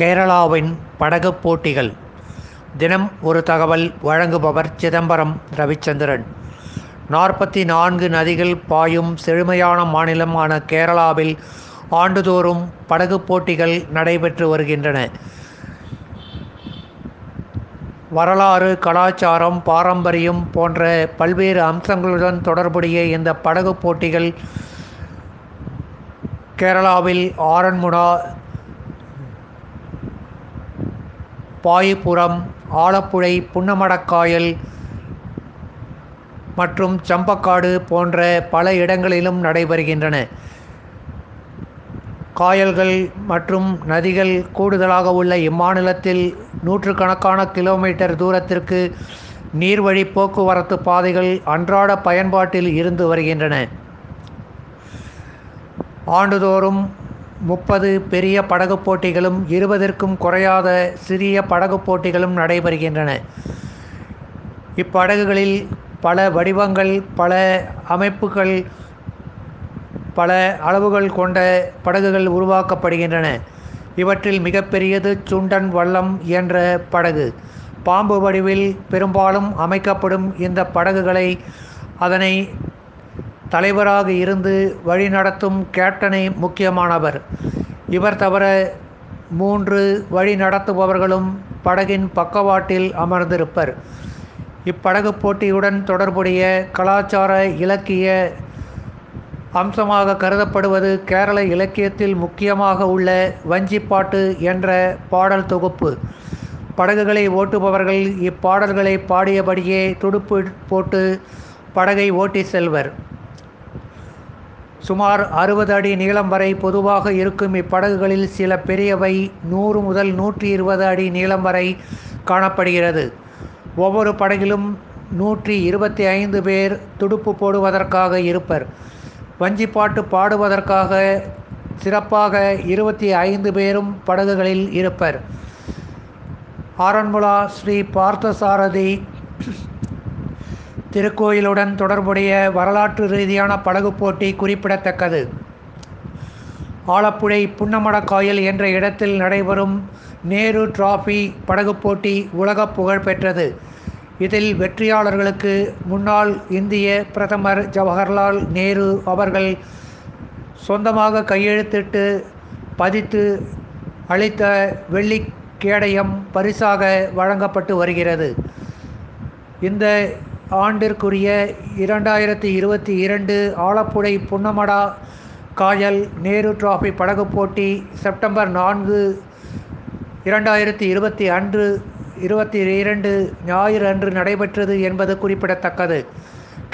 கேரளாவின் படகுப் போட்டிகள். தினம் ஒரு தகவல் வழங்குபவர் சிதம்பரம் ரவிச்சந்திரன். நாற்பத்தி நான்கு நதிகள் பாயும் செழுமையான மாநிலமான கேரளாவில் ஆண்டுதோறும் படகு போட்டிகள் நடைபெற்று வருகின்றன. வரலாறு கலாச்சாரம் பாரம்பரியம் போன்ற பல்வேறு அம்சங்களுடன் தொடர்புடைய இந்த படகு போட்டிகள் கேரளாவில் ஆரன்முடா பாயிபுரம் ஆலப்புழை புன்னமடக்காயல் மற்றும் சம்பக்காடு போன்ற பல இடங்களிலும் நடைபெறுகின்றன. காயல்கள் மற்றும் நதிகள் கூடுதலாக உள்ள இம்மாநிலத்தில் நூற்றுக்கணக்கான கிலோமீட்டர் தூரத்திற்கு நீர்வழி போக்குவரத்து பாதைகள் அன்றாட பயன்பாட்டில் இருந்து வருகின்றன. ஆண்டுதோறும் முப்பது பெரிய படகு போட்டிகளும் இருபதற்கும் குறையாத சிறிய படகு போட்டிகளும் நடைபெறுகின்றன. இப்படகுகளில் பல வடிவங்கள் பல அமைப்புகள் பல அளவுகள் கொண்ட படகுகள் உருவாக்கப்படுகின்றன. இவற்றில் மிகப்பெரியது சுண்டன் வல்லம் என்ற படகு. பாம்பு வடிவில் பெரும்பாலும் அமைக்கப்படும் இந்த படகுகளை அதனை தலைவராக இருந்து வழிநடத்தும் கேப்டனை முக்கியமானவர். இவர் தவிர மூன்று வழி நடத்துபவர்களும் படகின் பக்கவாட்டில் அமர்ந்திருப்பர். இப்படகு போட்டியுடன் தொடர்புடைய கலாச்சார இலக்கிய அம்சமாக கருதப்படுவது கேரள இலக்கியத்தில் முக்கியமாக உள்ள வஞ்சிப்பாட்டு என்ற பாடல் தொகுப்பு. படகுகளை ஓட்டுபவர்கள் இப்பாடல்களை பாடியபடியே துடுப்பு போட்டு படகை ஓட்டி செல்வர். சுமார் அறுபது அடி நீளம் வரை பொதுவாக இருக்கும் இப்படகுகளில் சில பெரியவை நூறு முதல் நூற்றி இருபது அடி நீளம் வரை காணப்படுகிறது. ஒவ்வொரு படகிலும் நூற்றி இருபத்தி ஐந்து பேர் துடுப்பு போடுவதற்காக இருப்பர். வஞ்சிப்பாட்டு பாடுவதற்காக சிறப்பாக இருபத்தி ஐந்து பேரும் படகுகளில் இருப்பர். ஆரன்முளா ஸ்ரீ பார்த்தசாரதி திருக்கோயிலுடன் தொடர்புடைய வரலாற்று ரீதியான படகு போட்டி குறிப்பிடத்தக்கது. ஆலப்புழை புன்னமடக்காயல் என்ற இடத்தில் நடைபெறும் நேரு டிராஃபி படகு போட்டி உலக புகழ் பெற்றது. இதில் வெற்றியாளர்களுக்கு முன்னாள் இந்திய பிரதமர் ஜவஹர்லால் நேரு அவர்கள் சொந்தமாக கையெழுத்திட்டு பதித்து அளித்த வெள்ளி கேடயம் பரிசாக வழங்கப்பட்டு வருகிறது. இந்த ஆண்டிற்குரிய இரண்டாயிரத்தி இருபத்தி இரண்டு ஆலப்புழை புன்னமடா காயல் நேரு டிராஃபி படகு போட்டி செப்டம்பர் நான்கு இரண்டாயிரத்தி இருபத்தி அன்று இருபத்தி இரண்டு ஞாயிறு அன்று நடைபெற்றது என்பது குறிப்பிடத்தக்கது.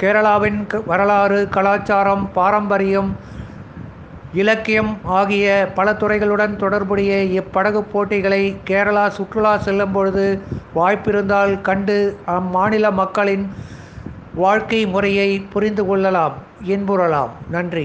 கேரளாவின் வரலாறு கலாச்சாரம் பாரம்பரியம் இலக்கியம் ஆகிய பல துறைகளுடன் தொடர்புடைய இப்படகு போட்டிகளை கேரளா சுற்றுலா செல்லும் பொழுது வாய்ப்பிருந்தால் கண்டு அம்மாநில மக்களின் வாழ்க்கை முறையை புரிந்து கொள்ளலாம். இன்புறலாம். நன்றி.